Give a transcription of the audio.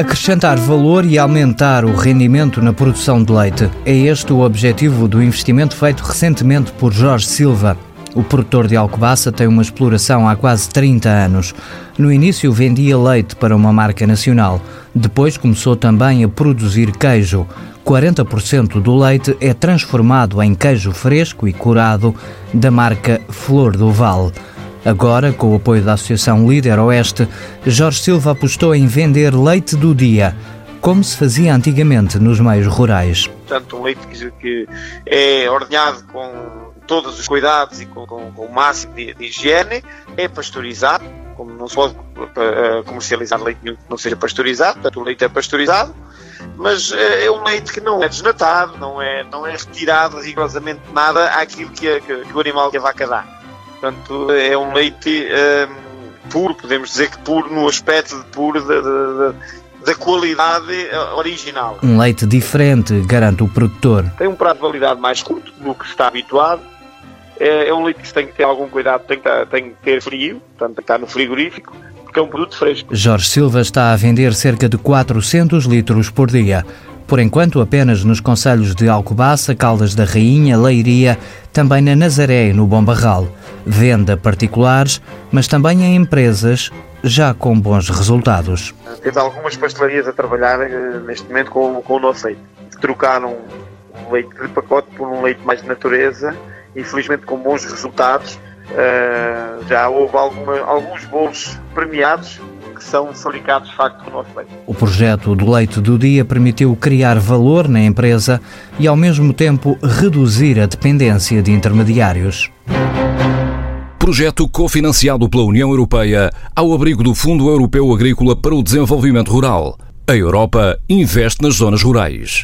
Acrescentar valor e aumentar o rendimento na produção de leite. É este o objetivo do investimento feito recentemente por Jorge Silva. O produtor de Alcobaça tem uma exploração há quase 30 anos. No início vendia leite para uma marca nacional. Depois começou também a produzir queijo. 40% do leite é transformado em queijo fresco e curado da marca Flor do Val. Agora, com o apoio da Associação Líder Oeste, Jorge Silva apostou em vender leite do dia, como se fazia antigamente nos meios rurais. Portanto, um leite que é ordenhado com todos os cuidados e com, com, com o máximo de, de, higiene, é pasteurizado, como não se pode uh, comercializar leite que não seja pasteurizado, portanto o leite é pasteurizado, mas uh, é um leite que não é desnatado, não é, não é retirado rigorosamente nada àquilo que, a, que o animal que a vaca dá. Portanto, é um leite um, puro, podemos dizer que puro no aspecto de puro da qualidade eh, original. Um leite diferente, garante o produtor. Tem um prazo de validade mais curto do que está habituado. É, é um leite que tem que ter algum cuidado, tem que, tem que ter frio, portanto, estar no frigorífico, porque é um produto fresco. Jorge Silva está a vender cerca de 400 litros por dia. Por enquanto, apenas nos conselhos de Alcobaça, Caldas da Rainha, Leiria, também na Nazaré e no Bom Barral. Venda particulares, mas também em empresas, já com bons resultados. Temos algumas pastelarias a trabalhar eh, neste momento com, com o nosso leite. Trocaram um leite de pacote por um leite mais de natureza, infelizmente com bons resultados. Uh, já houve alguma, alguns bolos premiados que são fabricados de facto com o nosso leite. O projeto do leite do dia permitiu criar valor na empresa e ao mesmo tempo reduzir a dependência de intermediários. Projeto cofinanciado pela União Europeia ao abrigo do Fundo Europeu Agrícola para o Desenvolvimento Rural. A Europa investe nas zonas rurais.